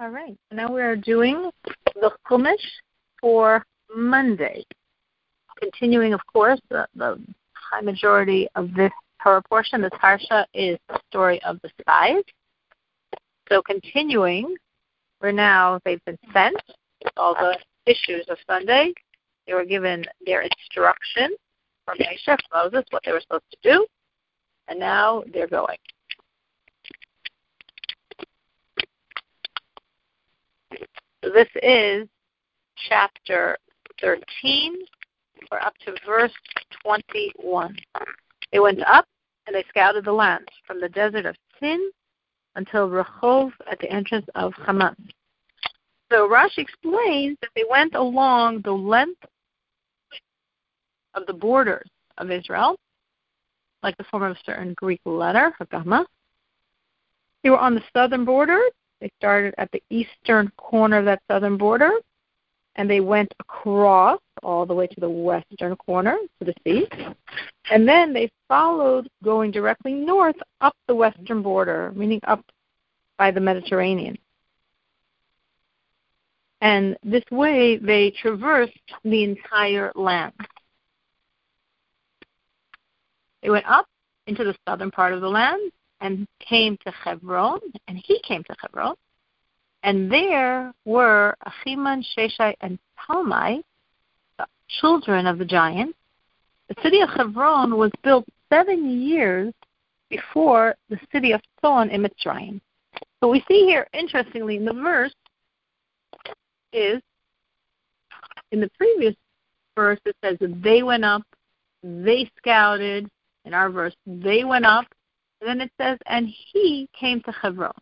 All right. Now we are doing the Chumash for Monday. Continuing, of course, the, the high majority of this Torah portion, the Parsha, is the story of the spies. So continuing, we're now, they've been sent, all the issues of Sunday. They were given their instruction from Moshe, Moses, what they were supposed to do, and now they're going. This is chapter 13. We're up to verse 21. They went up and they scouted the land from the desert of Sin until Rehov at the entrance of Haman. So Rashi explains that they went along the length of the borders of Israel, like the form of a certain Greek letter, Hagama. They were on the southern border they started at the eastern corner of that southern border, and they went across all the way to the western corner to the sea. And then they followed going directly north up the western border, meaning up by the Mediterranean. And this way they traversed the entire land. They went up into the southern part of the land and came to Hebron, and he came to Hebron, and there were Achiman, Sheshai, and Talmai, children of the giants. The city of Hebron was built seven years before the city of Tzon in Mitzrayim. So we see here, interestingly, in the verse is in the previous verse it says that they went up, they scouted. In our verse, they went up, then it says, and he came to Hebron.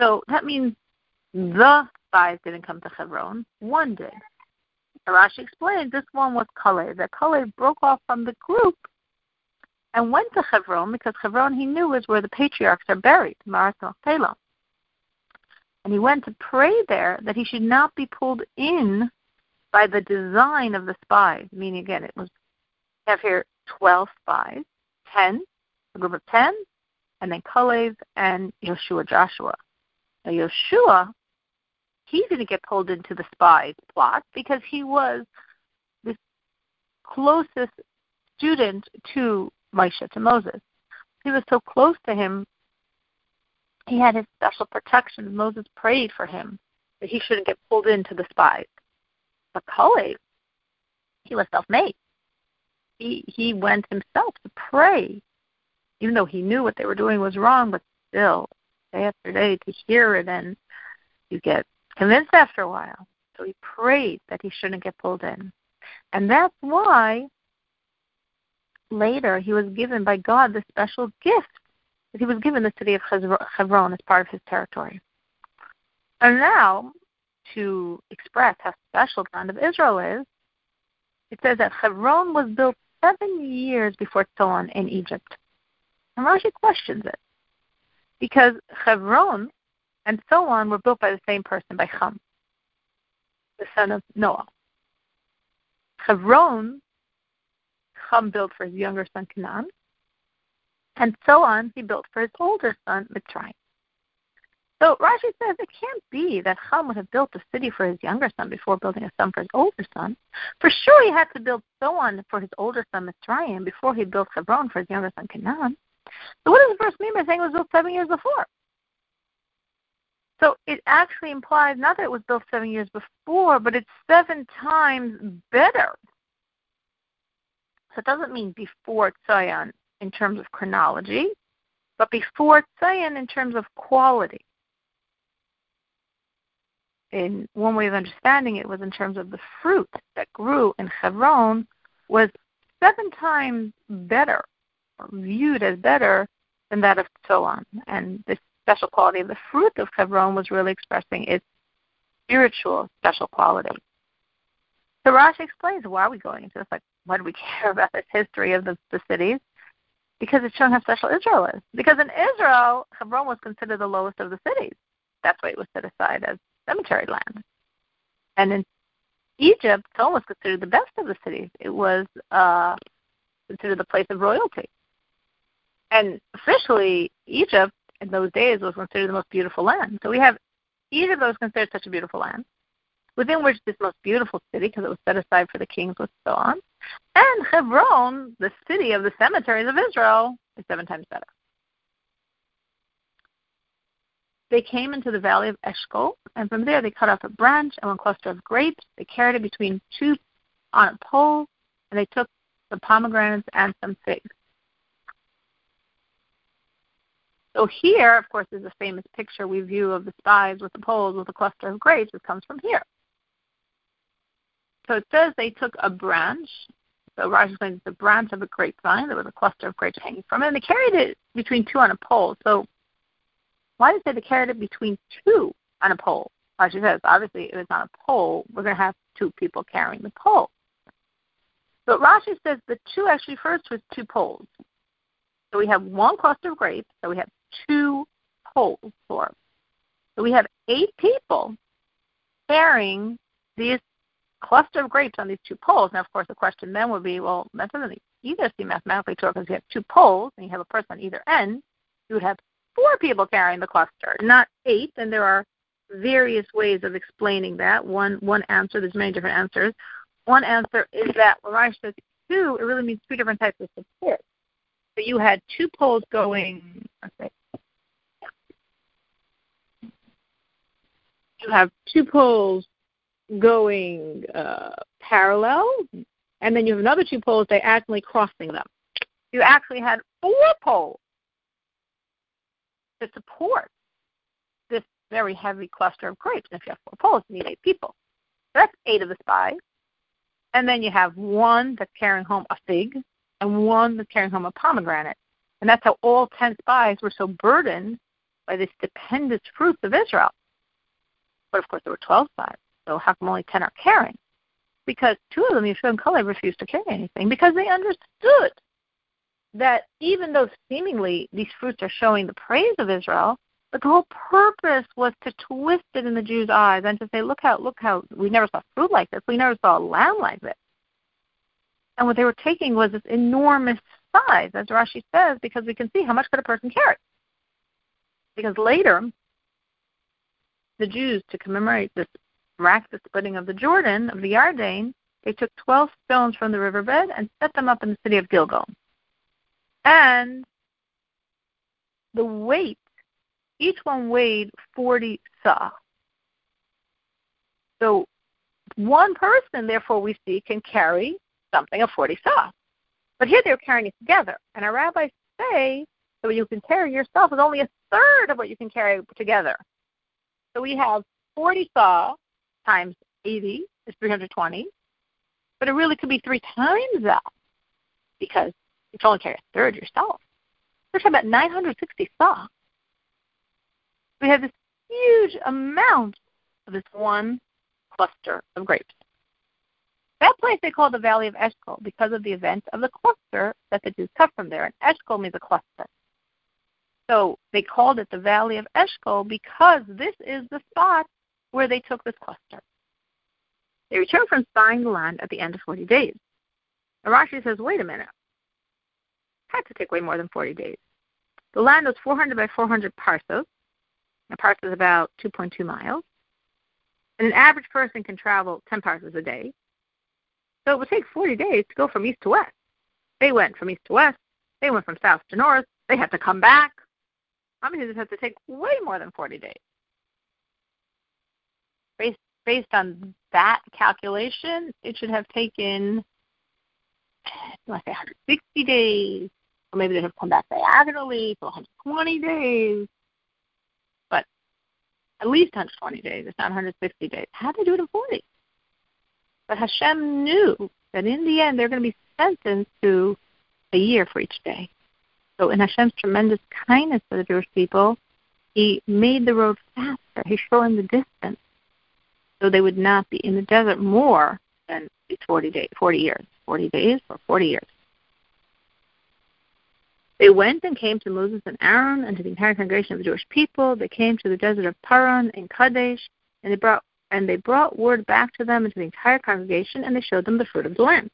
So that means the five didn't come to Hebron. One did. Rashi explains this one was Kalev. That Kalev broke off from the group and went to Hebron because Hebron he knew was where the patriarchs are buried, Marathon Salem. And he went to pray there that he should not be pulled in by the design of the spies, meaning again it was have here twelve spies ten, a group of ten, and then Kalev and Yeshua Joshua. Now Yeshua, he didn't get pulled into the spies plot because he was the closest student to Moshe, to Moses. He was so close to him, he had his special protection. Moses prayed for him that he shouldn't get pulled into the spies. But Kalev, he was self-made he he went himself to pray, even though he knew what they were doing was wrong, but still, day after day, to hear it and you get convinced after a while. So he prayed that he shouldn't get pulled in. And that's why later he was given by God the special gift that he was given the city of Hebron as part of his territory. And now, to express how special the land of Israel is, it says that Hebron was built seven years before Tzon in Egypt. And Rashi questions it because Hebron and Tzon were built by the same person, by Ham, the son of Noah. Hebron, Ham built for his younger son Canaan, and Tzon he built for his older son Mitzrayim. So Rashi says it can't be that Ham would have built a city for his younger son before building a son for his older son. For sure he had to build Tzon for his older son Mitzrayim before he built Hebron for his younger son Canaan. So what does the verse mean by saying it was built seven years before? So it actually implies not that it was built seven years before, but it's seven times better. So it doesn't mean before Tzon in terms of chronology, but before Tzon in terms of quality in one way of understanding it was in terms of the fruit that grew in Hebron was seven times better, viewed as better than that of Tzon. And the special quality of the fruit of Hebron was really expressing its spiritual special quality. So Rashi explains why are we going into this? Like, why do we care about this history of the, the cities? Because it's showing how special Israel is. Because in Israel, Hebron was considered the lowest of the cities. That's why it was set aside as cemetery land. And in Egypt, Tzon was considered the best of the cities. It was uh, considered the place of royalty. And officially, Egypt in those days was considered the most beautiful land. So we have Egypt that was considered such a beautiful land, within which this most beautiful city, because it was set aside for the kings, was Tzon. And Hebron, the city of the cemeteries of Israel, is seven times better. They came into the valley of Eshcol, and from there they cut off a branch and one cluster of grapes. They carried it between two on a pole, and they took the pomegranates and some figs. So here, of course, is a famous picture we view of the spies with the poles with a cluster of grapes. It comes from here. So it says they took a branch. So Rashi explains the branch of a grapevine. There was a cluster of grapes hanging from it, and they carried it between two on a pole. So why did they say they carried it between two on a pole? Rashi says obviously if it's on a pole, we're going to have two people carrying the pole. But Rashi says the two actually refers to two poles. So we have one cluster of grapes, so we have two poles for. So we have eight people carrying these cluster of grapes on these two poles. Now, of course, the question then would be, well, that doesn't either seem mathematically true because you have two poles and you have a person on either end. You would have four people carrying the cluster, not eight. And there are various ways of explaining that. One one answer, there's many different answers. One answer is that when Rashi says two, it really means two different types of support. So you had two poles going. You have two poles going uh, parallel, and then you have another two poles diagonally crossing them. You actually had four poles to support this very heavy cluster of grapes. And if you have four poles, you need eight people. So that's eight of the spies. And then you have one that's carrying home a fig and one that's carrying home a pomegranate. And that's how all ten spies were so burdened by the stupendous fruits of Israel. But of course, there were 12 spies. So how come only 10 are carrying? Because two of them, Yeshua and Caleb, refused to carry anything because they understood that even though seemingly these fruits are showing the praise of Israel, but the whole purpose was to twist it in the Jews' eyes and to say, look how, look how, we never saw fruit like this. We never saw a lamb like this. And what they were taking was this enormous size, as Rashi says, because we can see how much could a person carry. Because later, the Jews, to commemorate this miraculous splitting of the Jordan, of the Yarden, they took 12 stones from the riverbed and set them up in the city of Gilgal. And the weight, each one weighed 40 sah. So one person, therefore, we see can carry something of 40 sah. But here they're carrying it together. And our rabbis say that what you can carry yourself is only a third of what you can carry together. So we have 40 sah times 80 is 320, but it really could be three times that because you can only carry a third yourself. We're talking about 960 sah. We have this huge amount of this one cluster of grapes. That place they call the Valley of Eshcol because of the event of the cluster that the Jews cut from there. And Eshcol means a cluster. So they called it the Valley of Eshcol because this is the spot where they took this cluster. They returned from spying the land at the end of 40 days. And Rashi says, wait a minute. It had to take way more than 40 days. The land was 400 by 400 parsos. A parso is about 2.2 miles. And an average person can travel 10 parsos a day. So it would take 40 days to go from east to west. They went from east to west. They went from south to north. They had to come back. I mean, it had to take way more than 40 days. Based, based on that calculation, it should have taken, let's say, 160 days, or maybe they'd have come back diagonally for 120 days. But at least 120 days, it's not 160 days. How did they do it in 40? But Hashem knew that in the end they're going to be sentenced to a year for each day. So in Hashem's tremendous kindness to the Jewish people, He made the road faster. He shortened the distance so they would not be in the desert more than 40 days, 40 years, 40 days or 40 years. They went and came to Moses and Aaron and to the entire congregation of the Jewish people. They came to the desert of Paran in Kadesh, and they brought and they brought word back to them and to the entire congregation, and they showed them the fruit of the land.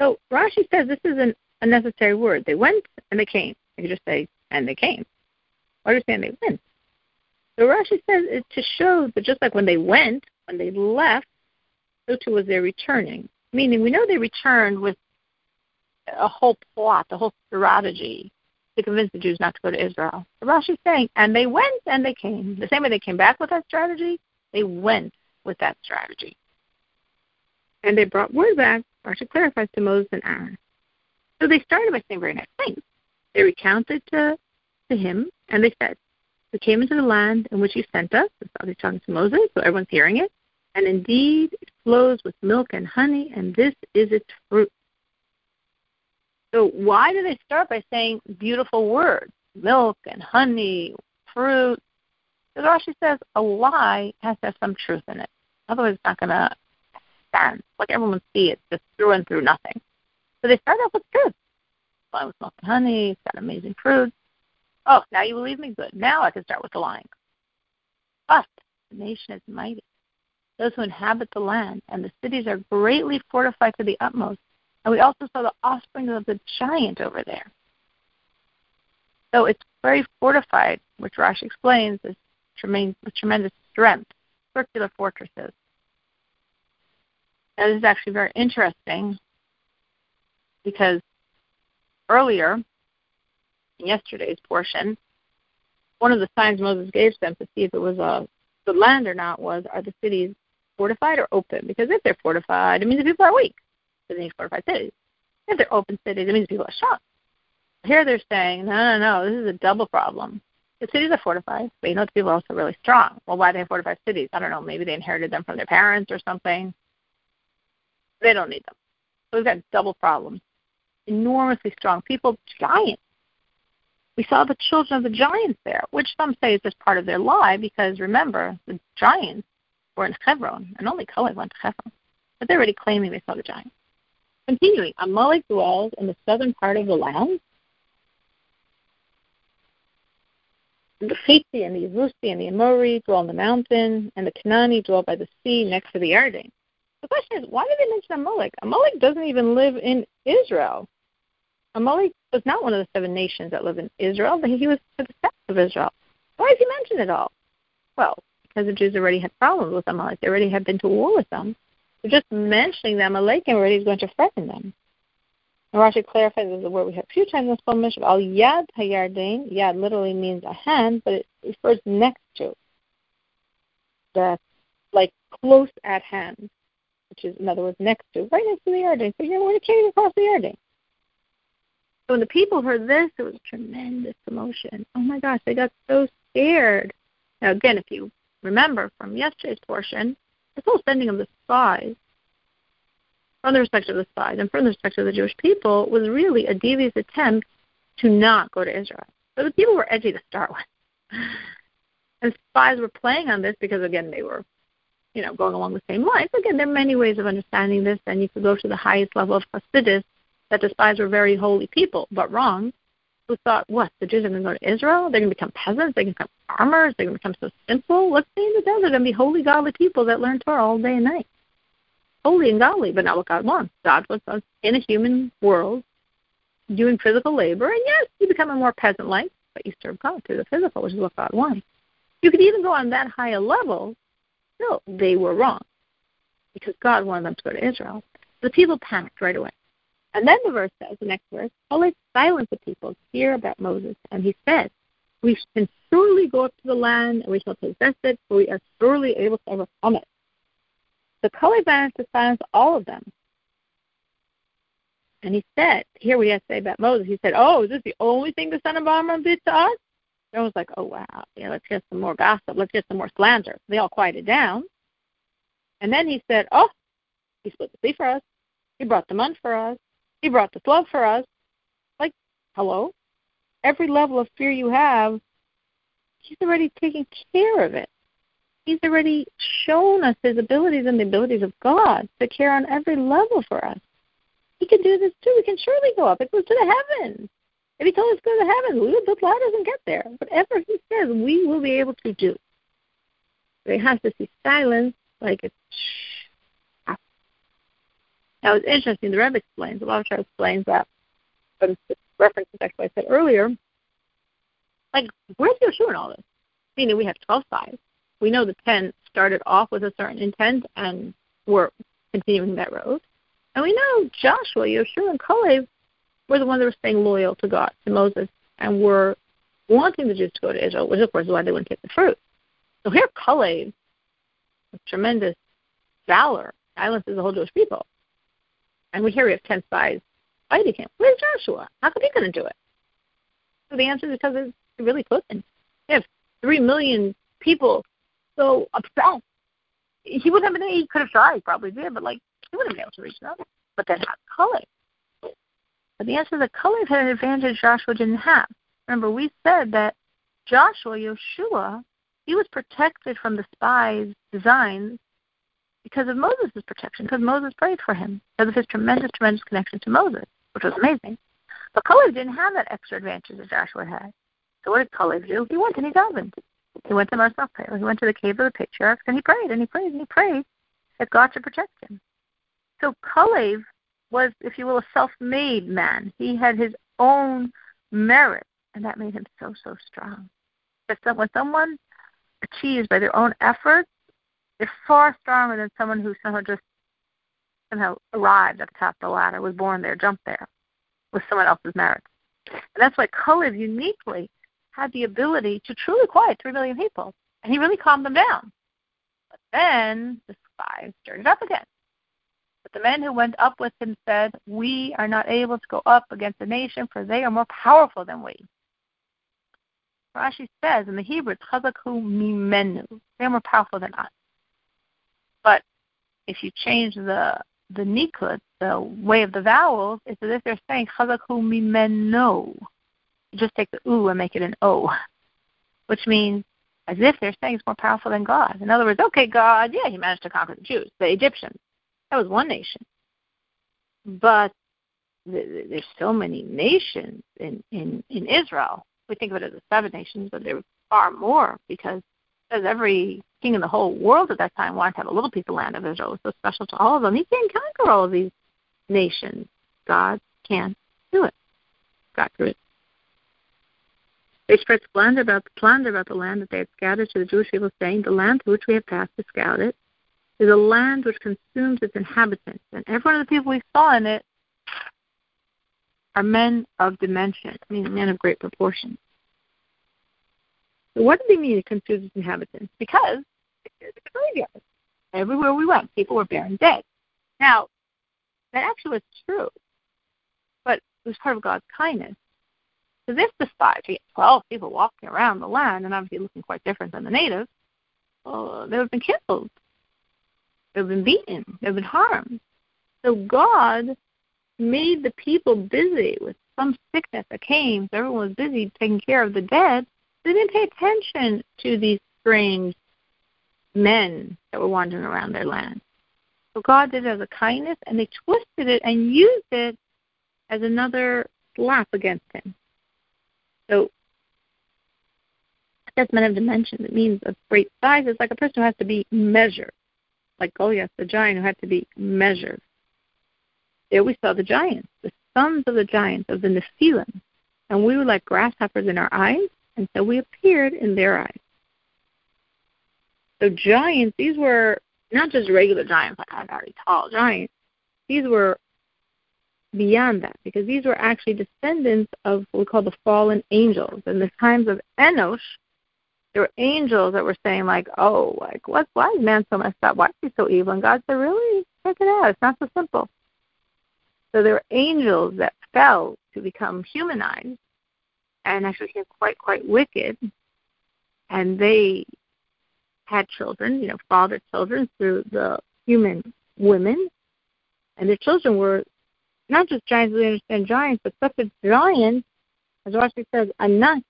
So Rashi says this is an unnecessary word. They went and they came. You could just say and they came. Do you saying they went? So Rashi says it to show that just like when they went, when they left, so too was their returning. Meaning we know they returned with a whole plot, a whole strategy to convince the Jews not to go to Israel. So Rashi's saying, and they went and they came. The same way they came back with that strategy, they went with that strategy. And they brought word back, Rashi clarifies to Moses and Aaron. So they started by saying very nice things. They recounted to, to him, and they said, We came into the land in which you sent us. How they're talking to Moses, so everyone's hearing it. And indeed, it flows with milk and honey, and this is its fruit. So why do they start by saying beautiful words, milk and honey, fruit? Because Rashi says a lie has to have some truth in it. Otherwise, it's not going to stand. Like everyone see it, just through and through nothing. So they start off with truth. Flying with milk and honey, it's got amazing fruit. Oh, now you believe me? Good. Now I can start with the lying. But the nation is mighty. Those who inhabit the land and the cities are greatly fortified to the utmost. And we also saw the offspring of the giant over there. So it's very fortified, which Rashi explains is tremendous, tremendous strength, circular fortresses. Now, this is actually very interesting because earlier in yesterday's portion, one of the signs Moses gave them to see if it was uh, a the land or not was are the cities fortified or open? Because if they're fortified, it means the people are weak to these fortified cities. If they're open cities, it means people are strong. Here they're saying, no, no, no, this is a double problem. The cities are fortified, but you know the people are also really strong. Well, why do they have fortified cities? I don't know. Maybe they inherited them from their parents or something. They don't need them. So we've got double problems. Enormously strong people, giants. We saw the children of the giants there, which some say is just part of their lie because remember, the giants were in Hebron, and only Caleb went to Hebron. But they're already claiming they saw the giants. Continuing, Amalek dwells in the southern part of the land. The Hitti and the Yevusi and the Amori dwell on the mountain, and the Canaani dwell by the sea next to the Yarden. The question is, why did they mention Amalek? Amalek doesn't even live in Israel. Amalek was not one of the seven nations that live in Israel, but he was to the south of Israel. Why is he mentioned at all? Well, because the Jews already had problems with Amalek. They already had been to war with them. So just mentioning them, Amalek already is going to threaten them. And Rashi clarifies this is a word we have a few times in this poem. Al Yad Hayardain. Yad literally means a hand, but it refers next to. That's like close at hand, which is in other words next to, right next to the Yarden. So you know, when it came across the Yarden. So when the people heard this, it was tremendous emotion. Oh my gosh, they got so scared. Now again, if you remember from yesterday's portion, this whole sending of the spies, from the perspective of the spies and from the perspective of the Jewish people, was really a devious attempt to not go to Israel. So the people were edgy to start with. And spies were playing on this because, again, they were, you know, going along the same lines. Again, there are many ways of understanding this, and you could go to the highest level of Hasidus, that the spies were very holy people, but wrong who thought, what, the Jews are going to go to Israel? They're going to become peasants? They're going to become farmers? They're going to become so simple? Let's stay in the desert and be holy, godly people that learn Torah all day and night. Holy and godly, but not what God wants. God wants us in a human world doing physical labor, and yes, you become a more peasant-like, but you serve God through the physical, which is what God wants. You could even go on that high a level. No, they were wrong because God wanted them to go to Israel. The people panicked right away. And then the verse says, the next verse, always silence the people hear about Moses. And he said, We can surely go up to the land, and we shall possess it, for we are surely able to overcome it. So Caleb managed to silence all of them. And he said, here we have to say about Moses, he said, Oh, is this the only thing the son of Amram did to us? Everyone was like, Oh wow, yeah, let's get some more gossip, let's get some more slander. They all quieted down. And then he said, Oh, he split the sea for us. He brought the month for us. He brought this love for us. Like, hello? Every level of fear you have, He's already taken care of it. He's already shown us His abilities and the abilities of God to care on every level for us. He can do this too. We can surely go up. It goes to the heavens. If He told us to go to the heavens, we would build ladders and get there. Whatever He says, we will be able to do. But has to see silence like it's now it's interesting, the Rebbe explains, the Lavashar explains that, it's reference to what I said earlier, Like, where's Yeshua in all this? Meaning we have 12 spies. We know the 10 started off with a certain intent and were continuing that road. And we know Joshua, Yeshua, and Caleb were the ones that were staying loyal to God, to Moses, and were wanting the Jews to go to Israel, which of course is why they wouldn't take the fruit. So here Caleb, with tremendous valor, silences the whole Jewish people. And we hear we have 10 spies fighting him. Where's Joshua? How come he couldn't do it? So the answer is because he really couldn't. If three million people so upset, he would have been. He could have tried, probably did, but like he wouldn't have been able to reach them. But then not color. But the answer is that color had an advantage Joshua didn't have. Remember, we said that Joshua, Yeshua, he was protected from the spies' designs because of Moses' protection, because Moses prayed for him, because of his tremendous, tremendous connection to Moses, which was amazing. But Caleb didn't have that extra advantage that Joshua had. So what did Caleb do? He went and he davened. He went to Mount Prayer. He went to the cave of the patriarchs and he prayed and he prayed and he prayed that God should protect him. So Caleb was, if you will, a self-made man. He had his own merit, and that made him so, so strong. But when someone achieves by their own efforts, they're far stronger than someone who somehow just somehow arrived at the top of the ladder, was born there, jumped there with someone else's merit. And that's why Caleb uniquely had the ability to truly quiet three million people. And he really calmed them down. But then the spies stirred it up again. But the men who went up with him said, We are not able to go up against the nation, for they are more powerful than we. Rashi says in the Hebrew, Chazaku mimenu. They are more powerful than us. If you change the the nikud, the way of the vowels, it's as if they're saying chazaku mimeno. You just take the u and make it an o, which means as if they're saying it's more powerful than God. In other words, okay, God, yeah, he managed to conquer the Jews, the Egyptians. That was one nation. But there's so many nations in, in, in Israel. We think of it as the seven nations, but there were far more because as every king in the whole world at that time wanted to have a little piece of land of Israel. It was so special to all of them. He can't conquer all of these nations. God can't do it. God could. it. They spread splendor about plunder about the land that they had scattered to the Jewish people, saying, The land through which we have passed to scout it is a land which consumes its inhabitants. And every one of the people we saw in it are men of dimension, meaning men of great proportion. So what does they mean it consumes its inhabitants? Because graveyard. Everywhere we went, people were barren dead. Now, that actually was true, but it was part of God's kindness. If the spies, we had 12 people walking around the land and obviously looking quite different than the natives, well, they would have been killed. They would have been beaten. They would have been harmed. So God made the people busy with some sickness that came. So everyone was busy taking care of the dead. They didn't pay attention to these strange men that were wandering around their land. So God did it as a kindness, and they twisted it and used it as another slap against him. So that's men of dimension. It means of great size. It's like a person who has to be measured, like Goliath, the giant who had to be measured. There we saw the giants, the sons of the giants of the Nephilim, and we were like grasshoppers in our eyes, and so we appeared in their eyes. So giants, these were not just regular giants, like I very tall giants. These were beyond that because these were actually descendants of what we call the fallen angels. In the times of Enosh, there were angels that were saying like, "Oh, like what? Why is man so messed up? Why is he so evil?" And God said, "Really? Check it out. It's not so simple." So there were angels that fell to become humanized and actually became quite quite wicked, and they had children, you know, fathered children through the human women, and their children were not just giants, we understand giants, but such a giant, as Rashi says, anak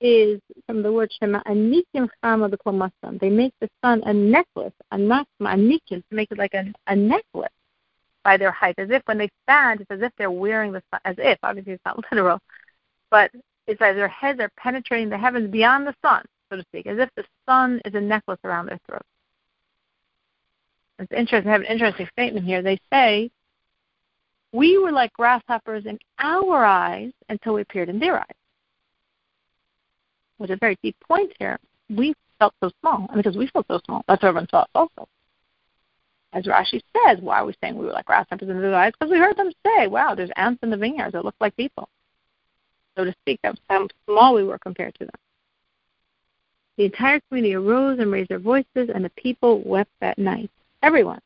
is from the word Shema, anikim chama the klomasam. They make the sun a necklace, anakma, anikim, to make it like a, a necklace by their height, as if when they stand, it's as if they're wearing the sun, as if, obviously it's not literal, but it's as their heads are penetrating the heavens beyond the sun, so to speak, as if the sun is a necklace around their throat. It's interesting. They have an interesting statement here. They say, We were like grasshoppers in our eyes until we appeared in their eyes. which is a very deep point here, we felt so small. And because we felt so small, that's what everyone us also. As Rashi says, why are we saying we were like grasshoppers in their eyes? Because we heard them say, wow, there's ants in the vineyards that look like people. So to speak, that's how small we were compared to them. The entire community arose and raised their voices, and the people wept that night. Everyone.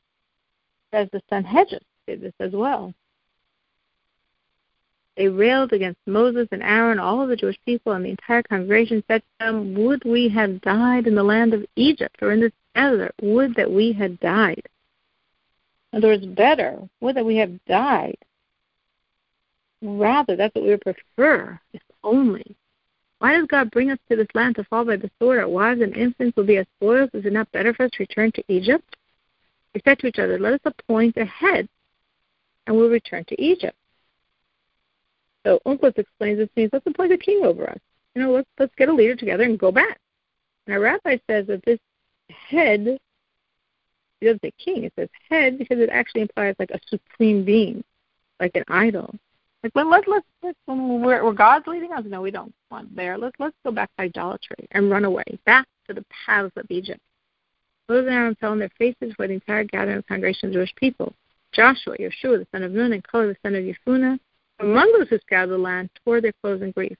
Says the Sanhedrin did this as well. They railed against Moses and Aaron, all of the Jewish people, and the entire congregation said to them, Would we had died in the land of Egypt or in this desert? Would that we had died. In other words, better. Would that we had died. Rather, that's what we would prefer, if only. Why does God bring us to this land to fall by the sword? Our wives and infants will be as spoils. Is it not better for us to return to Egypt? We said to each other, Let us appoint a head, and we'll return to Egypt. So Onkelos explains this means let's appoint a king over us. You know, let's let's get a leader together and go back. And our rabbi says that this head he doesn't say king, it says head because it actually implies like a supreme being, like an idol. Like well, let's let's let's when we're, God's leading us. No, we don't want there. Let's let's go back to idolatry and run away back to the paths of Egypt. Moses and Aaron fell on their faces for the entire gathering of the congregation of Jewish people. Joshua, Yeshua, the son of Nun, and Caleb, the son of Yefuneh, among those who scattered the land, tore their clothes in grief.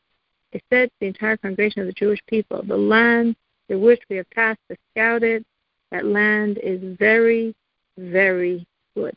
They said to the entire congregation of the Jewish people, The land through which we have passed to scout it, that land is very, very good.